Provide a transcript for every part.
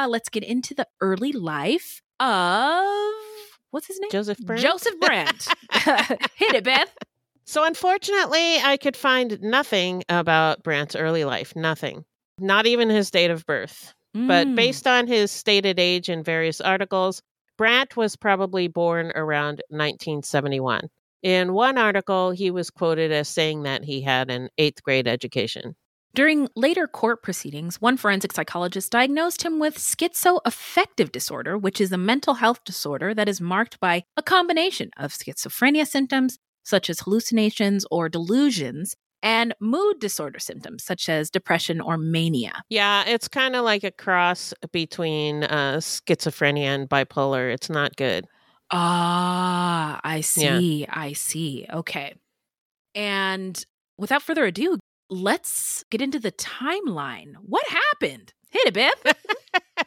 Uh, let's get into the early life of what's his name? Joseph Brant. Joseph Brant. Hit it, Beth. So, unfortunately, I could find nothing about Brant's early life. Nothing. Not even his date of birth. But Mm. based on his stated age in various articles, Brant was probably born around 1971. In one article, he was quoted as saying that he had an eighth grade education. During later court proceedings, one forensic psychologist diagnosed him with schizoaffective disorder, which is a mental health disorder that is marked by a combination of schizophrenia symptoms, such as hallucinations or delusions, and mood disorder symptoms, such as depression or mania. Yeah, it's kind of like a cross between uh, schizophrenia and bipolar. It's not good. Ah, I Yeah. see. I see. Okay. And without further ado, let's get into the timeline. What happened? Hit it, Beth.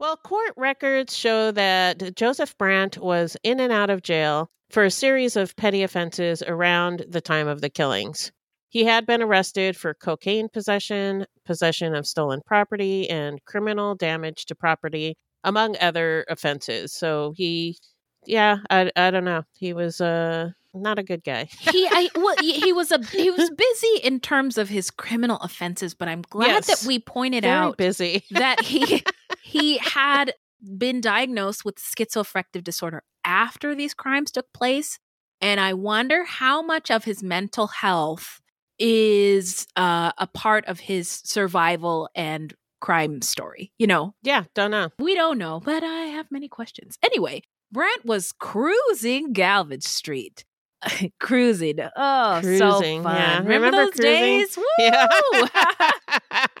well, court records show that Joseph Brant was in and out of jail for a series of petty offenses around the time of the killings. He had been arrested for cocaine possession, possession of stolen property, and criminal damage to property, among other offenses. So he, yeah, I, I don't know. He was uh, not a good guy. he I well he, was a he was busy in terms of his criminal offenses, but I'm glad Yes. that we pointed out busy. that he he had been diagnosed with schizoaffective disorder after these crimes took place and i wonder how much of his mental health is uh, a part of his survival and crime story you know yeah, don't know. we don't know but i have many questions anyway brent was cruising galvez street cruising oh so fun yeah. remember, Remember those cruising? days Woo! Yeah.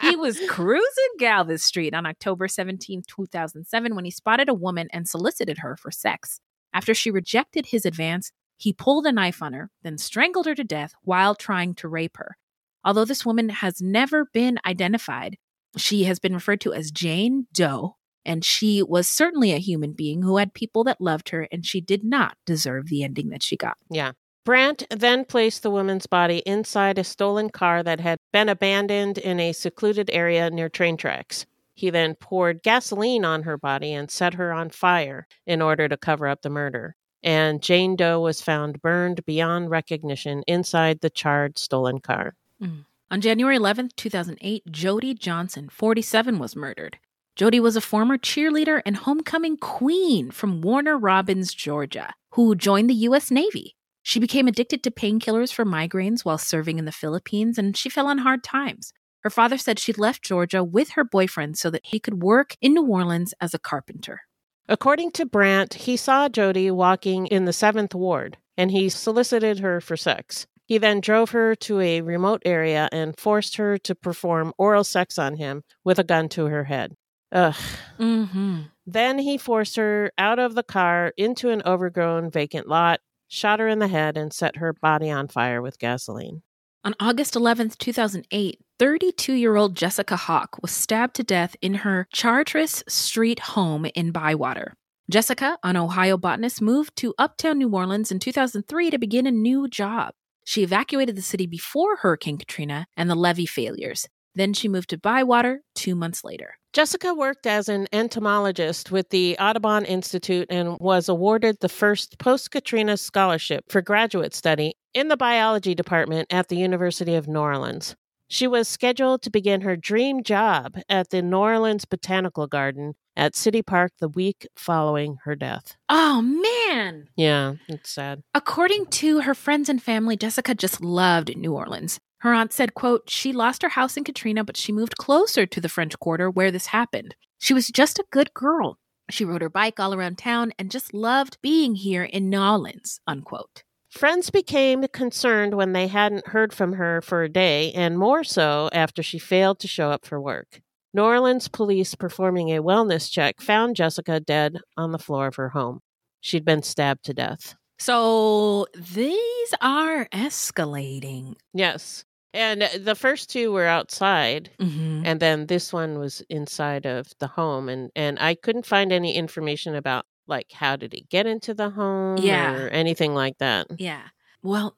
he was cruising Galvez Street on October 17, 2007, when he spotted a woman and solicited her for sex. After she rejected his advance, he pulled a knife on her, then strangled her to death while trying to rape her. Although this woman has never been identified, she has been referred to as Jane Doe, and she was certainly a human being who had people that loved her, and she did not deserve the ending that she got. Yeah. Brant then placed the woman's body inside a stolen car that had been abandoned in a secluded area near train tracks. He then poured gasoline on her body and set her on fire in order to cover up the murder. And Jane Doe was found burned beyond recognition inside the charred stolen car. Mm. On January 11th, 2008, Jody Johnson, 47, was murdered. Jody was a former cheerleader and homecoming queen from Warner Robins, Georgia, who joined the U.S. Navy. She became addicted to painkillers for migraines while serving in the Philippines, and she fell on hard times. Her father said she left Georgia with her boyfriend so that he could work in New Orleans as a carpenter. According to Brant, he saw Jody walking in the seventh ward and he solicited her for sex. He then drove her to a remote area and forced her to perform oral sex on him with a gun to her head. Ugh. Mm-hmm. Then he forced her out of the car into an overgrown vacant lot, shot her in the head, and set her body on fire with gasoline. On August 11th, 2008, 32 year old Jessica Hawk was stabbed to death in her Chartres Street home in Bywater. Jessica, an Ohio botanist, moved to uptown New Orleans in 2003 to begin a new job. She evacuated the city before Hurricane Katrina and the levee failures. Then she moved to Bywater two months later. Jessica worked as an entomologist with the Audubon Institute and was awarded the first post Katrina scholarship for graduate study in the biology department at the University of New Orleans. She was scheduled to begin her dream job at the New Orleans Botanical Garden at City Park the week following her death. Oh, man. Yeah, it's sad. According to her friends and family, Jessica just loved New Orleans. Her aunt said, quote, she lost her house in Katrina, but she moved closer to the French Quarter where this happened. She was just a good girl. She rode her bike all around town and just loved being here in New Orleans, unquote. Friends became concerned when they hadn't heard from her for a day, and more so after she failed to show up for work. New Orleans police performing a wellness check found Jessica dead on the floor of her home. She'd been stabbed to death. So these are escalating. Yes. And the first two were outside, Mm-hmm. and then this one was inside of the home. And, and I couldn't find any information about, like, how did he get into the home Yeah. or anything like that. Yeah. Well,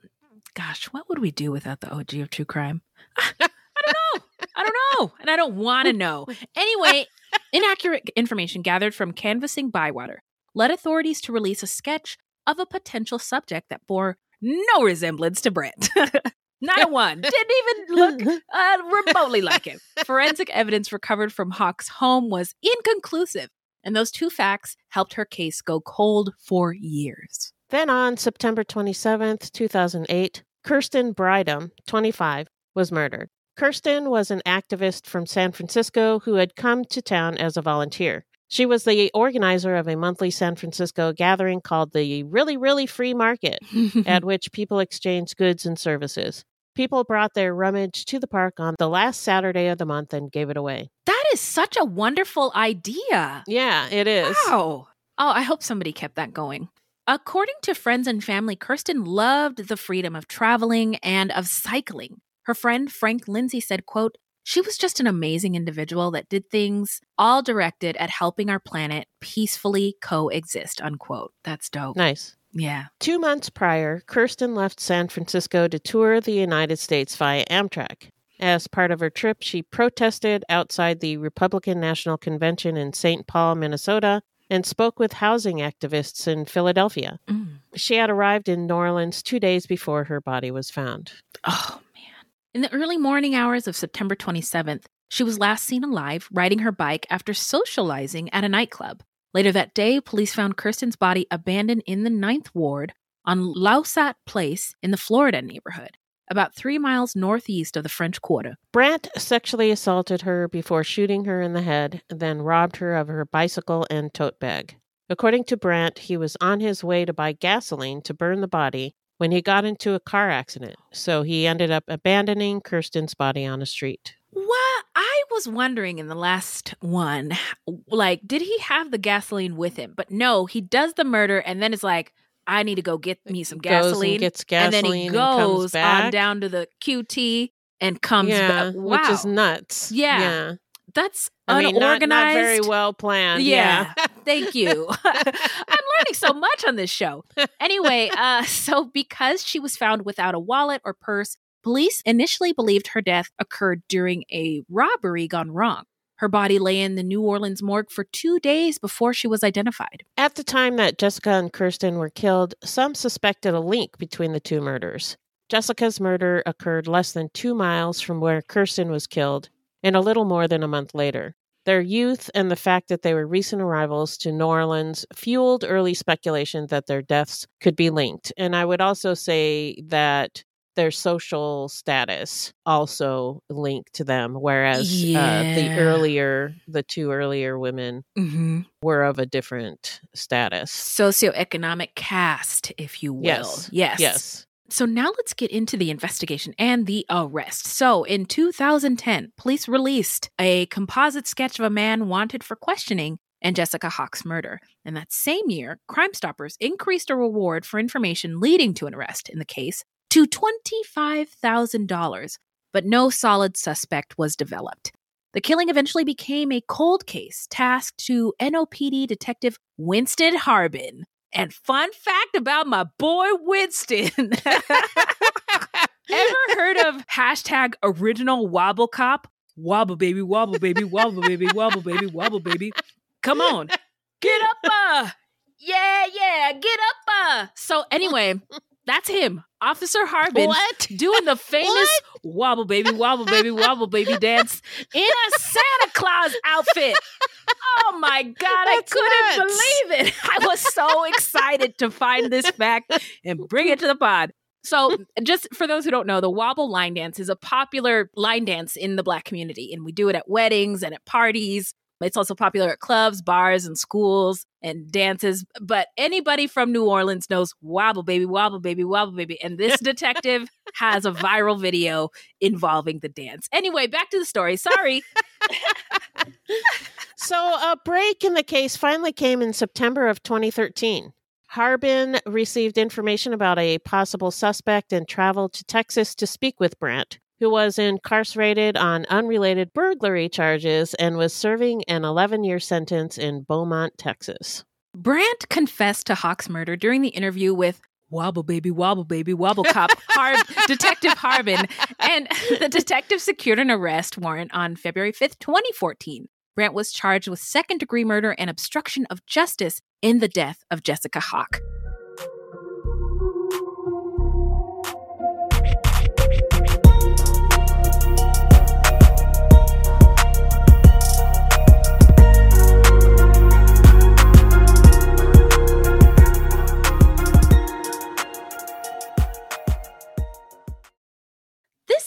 gosh, what would we do without the OG of true crime? I don't know. I don't know. And I don't want to know. Anyway, inaccurate information gathered from canvassing Bywater led authorities to release a sketch of a potential subject that bore no resemblance to Brent. Not a one. Didn't even look uh, remotely like him. Forensic evidence recovered from Hawk's home was inconclusive, and those two facts helped her case go cold for years. Then on September 27th, 2008, Kirsten Brydum, 25, was murdered. Kirsten was an activist from San Francisco who had come to town as a volunteer. She was the organizer of a monthly San Francisco gathering called the Really, Really Free Market, at which people exchanged goods and services. People brought their rummage to the park on the last Saturday of the month and gave it away. That is such a wonderful idea. Yeah, it is. Wow. Oh, I hope somebody kept that going. According to friends and family, Kirsten loved the freedom of traveling and of cycling. Her friend Frank Lindsay said, quote, she was just an amazing individual that did things all directed at helping our planet peacefully coexist, unquote. That's dope. Nice. Yeah. Two months prior, Kirsten left San Francisco to tour the United States via Amtrak. As part of her trip, she protested outside the Republican National Convention in St. Paul, Minnesota, and spoke with housing activists in Philadelphia. Mm. She had arrived in New Orleans two days before her body was found. Oh, man. In the early morning hours of September 27th, she was last seen alive riding her bike after socializing at a nightclub. Later that day, police found Kirsten's body abandoned in the Ninth Ward on Lausat Place in the Florida neighborhood, about three miles northeast of the French Quarter. Brant sexually assaulted her before shooting her in the head, then robbed her of her bicycle and tote bag. According to Brant, he was on his way to buy gasoline to burn the body when he got into a car accident, so he ended up abandoning Kirsten's body on a street. What? I was wondering in the last one, like, did he have the gasoline with him? But no, he does the murder and then it's like, I need to go get me some Goes and gasoline. and then he goes on down to the QT and comes yeah, back. Wow. which is nuts. Yeah. yeah. That's I mean, not, unorganized. not very well planned. Yeah. Yeah. Thank you. I'm learning so much on this show. Anyway, uh, so because she was found without a wallet or purse, police initially believed her death occurred during a robbery gone wrong. Her body lay in the New Orleans morgue for two days before she was identified. At the time that Jessica and Kirsten were killed, some suspected a link between the two murders. Jessica's murder occurred less than two miles from where Kirsten was killed, and a little more than a month later. Their youth and the fact that they were recent arrivals to New Orleans fueled early speculation that their deaths could be linked. And I would also say that their social status also linked to them, whereas uh, the earlier, the two earlier women Mm-hmm. were of a different status. Socioeconomic caste, if you will. Yes. Yes. Yes. So now let's get into the investigation and the arrest. So in 2010, police released a composite sketch of a man wanted for questioning and Jessica Hawk's murder. And that same year, Crime Stoppers increased a reward for information leading to an arrest in the case to $25,000, but no solid suspect was developed. The killing eventually became a cold case tasked to NOPD detective Winston Harbin. And fun fact about my boy Winston. Ever heard of hashtag original wobble cop? Wobble baby, wobble baby, wobble baby, wobble baby, wobble baby. Come on. Get up, uh. Yeah, yeah, get up, uh. So anyway, that's him. Officer Harbin What? doing the famous wobble baby, wobble baby, wobble baby dance in a Santa Claus outfit. Oh my God, That's I couldn't nuts. believe it. I was so excited to find this fact and bring it to the pod. So, just for those who don't know, the wobble line dance is a popular line dance in the Black community, and we do it at weddings and at parties. It's also popular at clubs, bars, and schools and dances. But anybody from New Orleans knows wobble baby, wobble baby, wobble baby. And this detective has a viral video involving the dance. Anyway, back to the story. Sorry. So a break in the case finally came in September of 2013. Harbin received information about a possible suspect and traveled to Texas to speak with Brant, who was incarcerated on unrelated burglary charges and was serving an 11 year sentence in Beaumont, Texas. Brant confessed to Hawk's murder during the interview with Wobble Baby, Wobble Baby, Wobble Cop, Harb, Detective Harbin, and the detective secured an arrest warrant on February 5th, 2014. Brant was charged with second degree murder and obstruction of justice in the death of Jessica Hawk.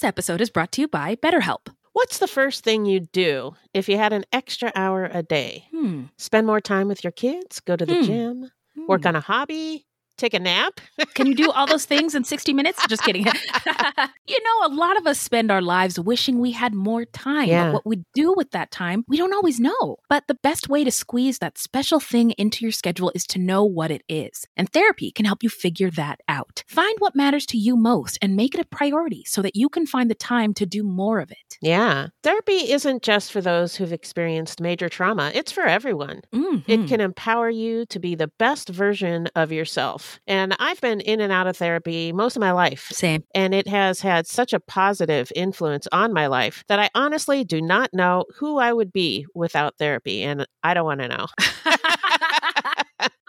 Episode is brought to you by BetterHelp. What's the first thing you'd do if you had an extra hour a day? Hmm. Spend more time with your kids, go to the Hmm. gym, work on a hobby, take a nap? Can you do all those things in 60 minutes? Just kidding. you know, a lot of us spend our lives wishing we had more time. Yeah. But what we do with that time, we don't always know. But the best way to squeeze that special thing into your schedule is to know what it is. And therapy can help you figure that out. Find what matters to you most and make it a priority so that you can find the time to do more of it. Yeah. Therapy isn't just for those who've experienced major trauma, it's for everyone. Mhm. It can empower you to be the best version of yourself. And I've been in and out of therapy most of my life. Same. And it has had such a positive influence on my life that I honestly do not know who I would be without therapy. And I don't want to know.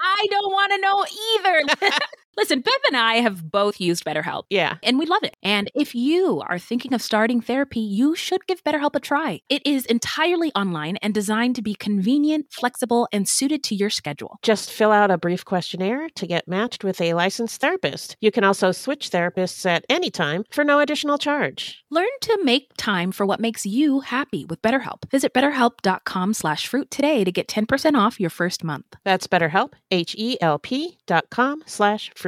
I don't want to know either. Listen, Bev and I have both used BetterHelp. Yeah. and we love it. And if you are thinking of starting therapy, you should give BetterHelp a try. It is entirely online and designed to be convenient, flexible, and suited to your schedule. Just fill out a brief questionnaire to get matched with a licensed therapist. You can also switch therapists at any time for no additional charge. Learn to make time for what makes you happy with BetterHelp. Visit betterhelp.com slash fruit today to get 10% off your first month. That's BetterHelp, H-E-L-P dot com slash fruit.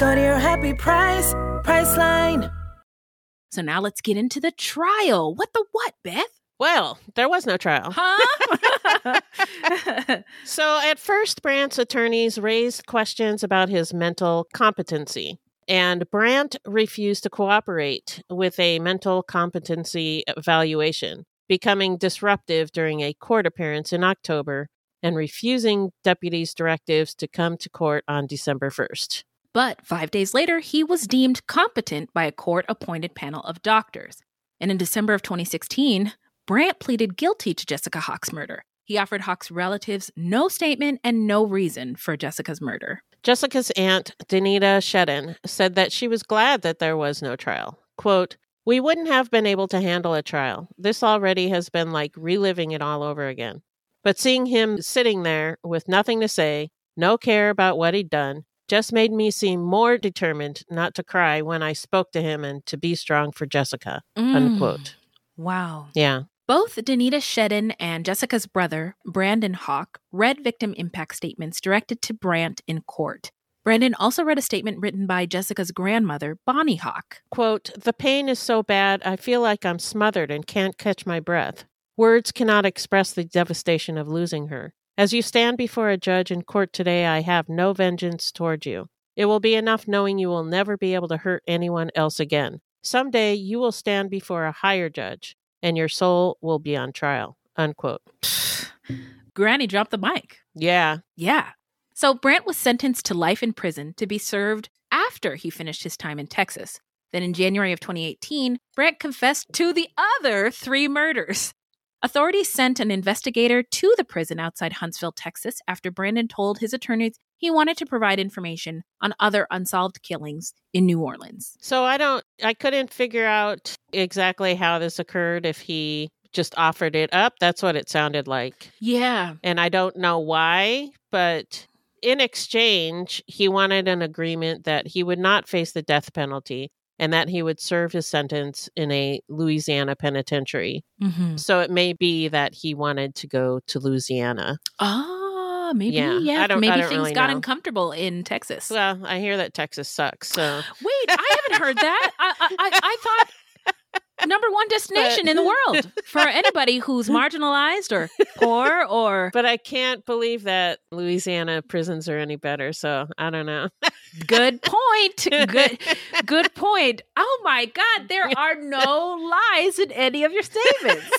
Go to your happy price, Priceline. So now let's get into the trial. What the what, Beth? Well, there was no trial. Huh? So at first, Brant's attorneys raised questions about his mental competency. And Brant refused to cooperate with a mental competency evaluation, becoming disruptive during a court appearance in October and refusing deputies' directives to come to court on December 1st. But five days later, he was deemed competent by a court appointed panel of doctors. And in December of 2016, Brant pleaded guilty to Jessica Hawk's murder. He offered Hawk's relatives no statement and no reason for Jessica's murder. Jessica's aunt, Danita Shedden, said that she was glad that there was no trial. Quote, We wouldn't have been able to handle a trial. This already has been like reliving it all over again. But seeing him sitting there with nothing to say, no care about what he'd done, just made me seem more determined not to cry when I spoke to him and to be strong for Jessica. Mm. Unquote. Wow. Yeah. Both Danita Shedden and Jessica's brother, Brandon Hawk, read victim impact statements directed to Brant in court. Brandon also read a statement written by Jessica's grandmother, Bonnie Hawk. Quote, the pain is so bad, I feel like I'm smothered and can't catch my breath. Words cannot express the devastation of losing her. As you stand before a judge in court today, I have no vengeance toward you. It will be enough knowing you will never be able to hurt anyone else again. Someday you will stand before a higher judge, and your soul will be on trial. Unquote. Granny dropped the mic. Yeah. Yeah. So Brant was sentenced to life in prison to be served after he finished his time in Texas. Then in January of 2018, Brant confessed to the other three murders. Authorities sent an investigator to the prison outside Huntsville, Texas, after Brandon told his attorneys he wanted to provide information on other unsolved killings in New Orleans. So I don't, I couldn't figure out exactly how this occurred if he just offered it up. That's what it sounded like. Yeah. And I don't know why, but in exchange, he wanted an agreement that he would not face the death penalty and that he would serve his sentence in a Louisiana penitentiary. Mm-hmm. So it may be that he wanted to go to Louisiana. Ah, maybe. Yeah, Yeah. I don't- I maybe things really got know. uncomfortable in Texas. Well, I hear that Texas sucks. So Wait, I haven't heard that. I, I, I, I thought number one destination in the world for anybody who's marginalized or poor or but I can't believe that Louisiana prisons are any better. So I don't know. good point. Good, good point. Oh my God, there are no lies in any of your statements.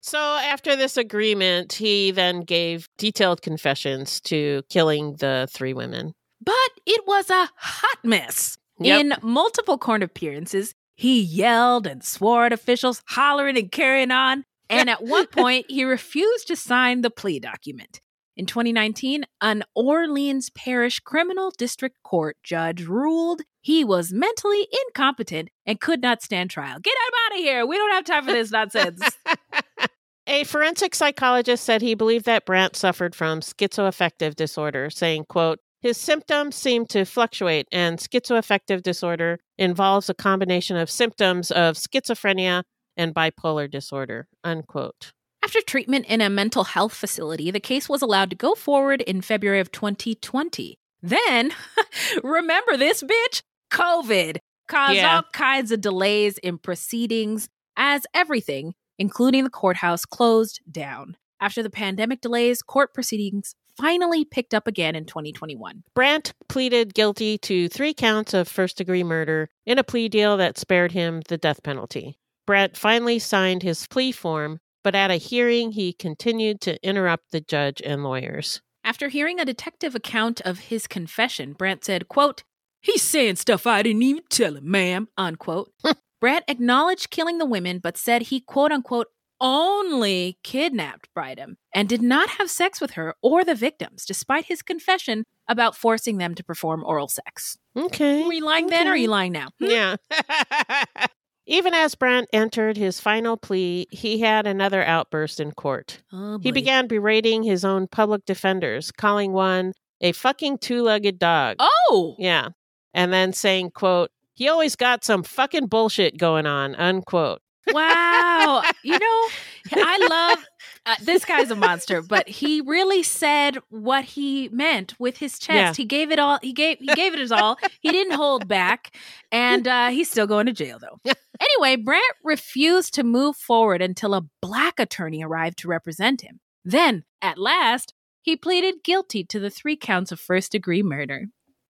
So after this agreement, he then gave detailed confessions to killing the three women. but it was a hot mess. Yep. In multiple court appearances, he yelled and swore at officials, hollering and carrying on. And at one point, he refused to sign the plea document. In 2019, an Orleans Parish Criminal District Court judge ruled he was mentally incompetent and could not stand trial. Get him out of here. We don't have time for this nonsense. A forensic psychologist said he believed that Brant suffered from schizoaffective disorder, saying, quote, his symptoms seem to fluctuate, and schizoaffective disorder involves a combination of symptoms of schizophrenia and bipolar disorder. Unquote. After treatment in a mental health facility, the case was allowed to go forward in February of 2020. Then, remember this bitch? COVID caused Yeah. all kinds of delays in proceedings as everything, including the courthouse, closed down. After the pandemic delays, court proceedings finally picked up again in 2021. Brant pleaded guilty to three counts of first degree murder in a plea deal that spared him the death penalty. Brant finally signed his plea form, but at a hearing, he continued to interrupt the judge and lawyers. After hearing a detective account of his confession, Brant said, quote, He's saying stuff I didn't even tell him, ma'am, unquote. Brant acknowledged killing the women, but said he, quote unquote, only kidnapped Brydum and did not have sex with her or the victims, despite his confession about forcing them to perform oral sex. Okay. Were you lying then or are you lying now? Hmm? Yeah. Even as Brant entered his final plea, he had another outburst in court. Oh, He began berating his own public defenders, calling one a fucking two-legged dog. Oh! Yeah. And then saying, quote, he always got some fucking bullshit going on, unquote. Wow. you know, I love uh, this guy's a monster, but he really said what he meant with his chest. Yeah. He gave it all. He gave he gave it his all. He didn't hold back, and uh, he's still going to jail though. Anyway, Brant refused to move forward until a black attorney arrived to represent him. Then, at last, he pleaded guilty to the three counts of first degree murder.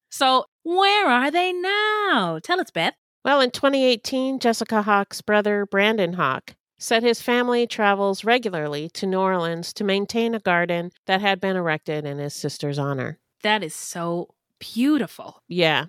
So, where are they now? Tell us, Beth. Well, in 2018, Jessica Hawk's brother, Brandon Hawk, said his family travels regularly to New Orleans to maintain a garden that had been erected in his sister's honor. That is so beautiful. Yeah.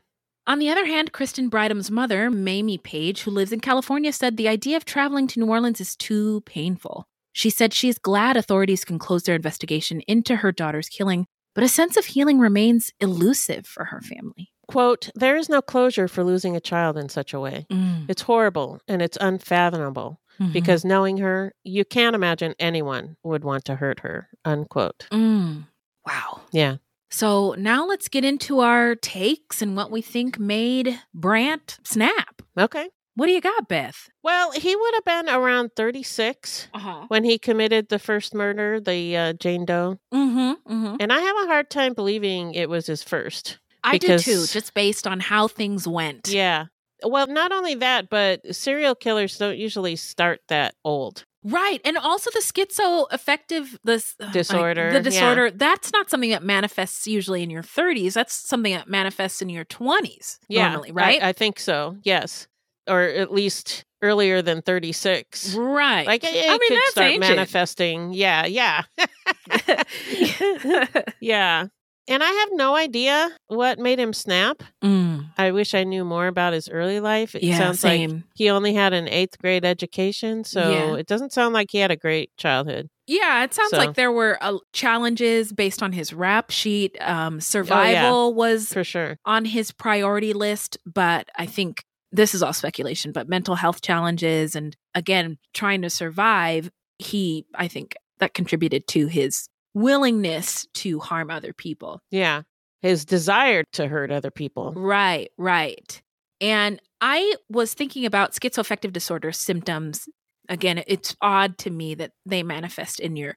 On the other hand, Kristen Brydum's mother, Mamie Page, who lives in California, said the idea of traveling to New Orleans is too painful. She said she is glad authorities can close their investigation into her daughter's killing, but a sense of healing remains elusive for her family. Quote, there is no closure for losing a child in such a way. Mm, It's horrible and it's unfathomable mhm. because knowing her, you can't imagine anyone would want to hurt her. Unquote. Mm. Wow. Yeah. So now let's get into our takes and what we think made Brant snap. Okay. What do you got, Beth? Well, he would have been around 36 Uh-huh. when he committed the first murder, the uh, Jane Doe. Mm-hmm. Mm-hmm. And I have a hard time believing it was his first. I do too, just based on how things went. Yeah. Well, not only that, but serial killers don't usually start that old. Right. And also the schizoaffective this Disorder, the yeah. disorder, that's not something that manifests usually in your 30s. That's something that manifests in your 20s Yeah. normally, right? I, I think so. Yes. Or at least earlier than 36. right. Like it, it I mean, could that's start ancient. manifesting. Yeah, yeah. yeah. And I have no idea what made him snap. Mm, I wish I knew more about his early life. It yeah, sounds like he only had an eighth grade education, so Yeah. it doesn't sound like he had a great childhood. Yeah, it sounds So- like there were uh, challenges based on his rap sheet. Oh, Um, survival was For sure. on his priority list, but I think this is all speculation, but mental health challenges and again, trying to survive, he, I think that contributed to his willingness to harm other people. Yeah. His desire to hurt other people. Right, right. And I was thinking about schizoaffective disorder symptoms. Again, it's odd to me that they manifest in your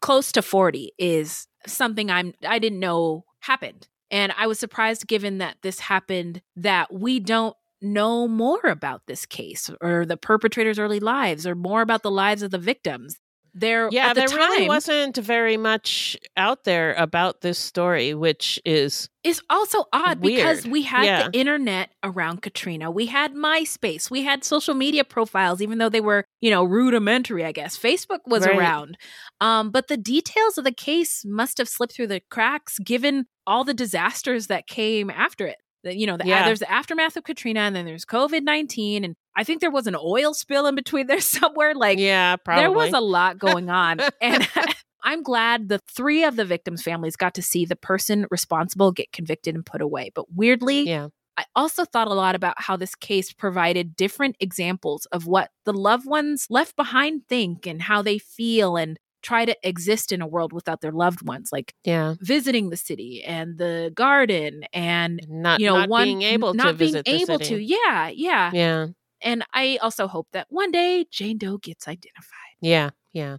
close to 40 is something I'm I didn't know happened. And I was surprised given that this happened that we don't know more about this case or the perpetrator's early lives or more about the lives of the victims. There Yeah, at the there time really wasn't very much out there about this story, which is is also odd because we had Yeah. the internet around Katrina. We had MySpace. We had social media profiles, even though they were, you know, rudimentary, I guess. Facebook was Right. around. Um, but the details of the case must have slipped through the cracks given all the disasters that came after it. You know, the, Yeah. there's the aftermath of Katrina and then there's COVID 19. And I think there was an oil spill in between there somewhere. Like, yeah, probably. there was a lot going on. and I'm glad the three of the victims' families got to see the person responsible get convicted and put away. But weirdly, yeah, I also thought a lot about how this case provided different examples of what the loved ones left behind think and how they feel and try to exist in a world without their loved ones, like yeah. visiting the city and the garden and Not you know not one being able not to visit being the able city. to. Yeah, yeah. Yeah, And I also hope that one day Jane Doe gets identified. yeah, yeah.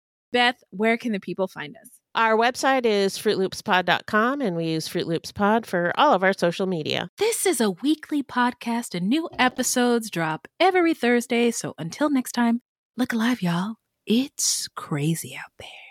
Beth, where can the people find us? Our website is fruitloopspod.com, and we use Fruit Loops Pod for all of our social media. This is a weekly podcast, and new episodes drop every Thursday. So until next time, look alive, y'all. It's crazy out there.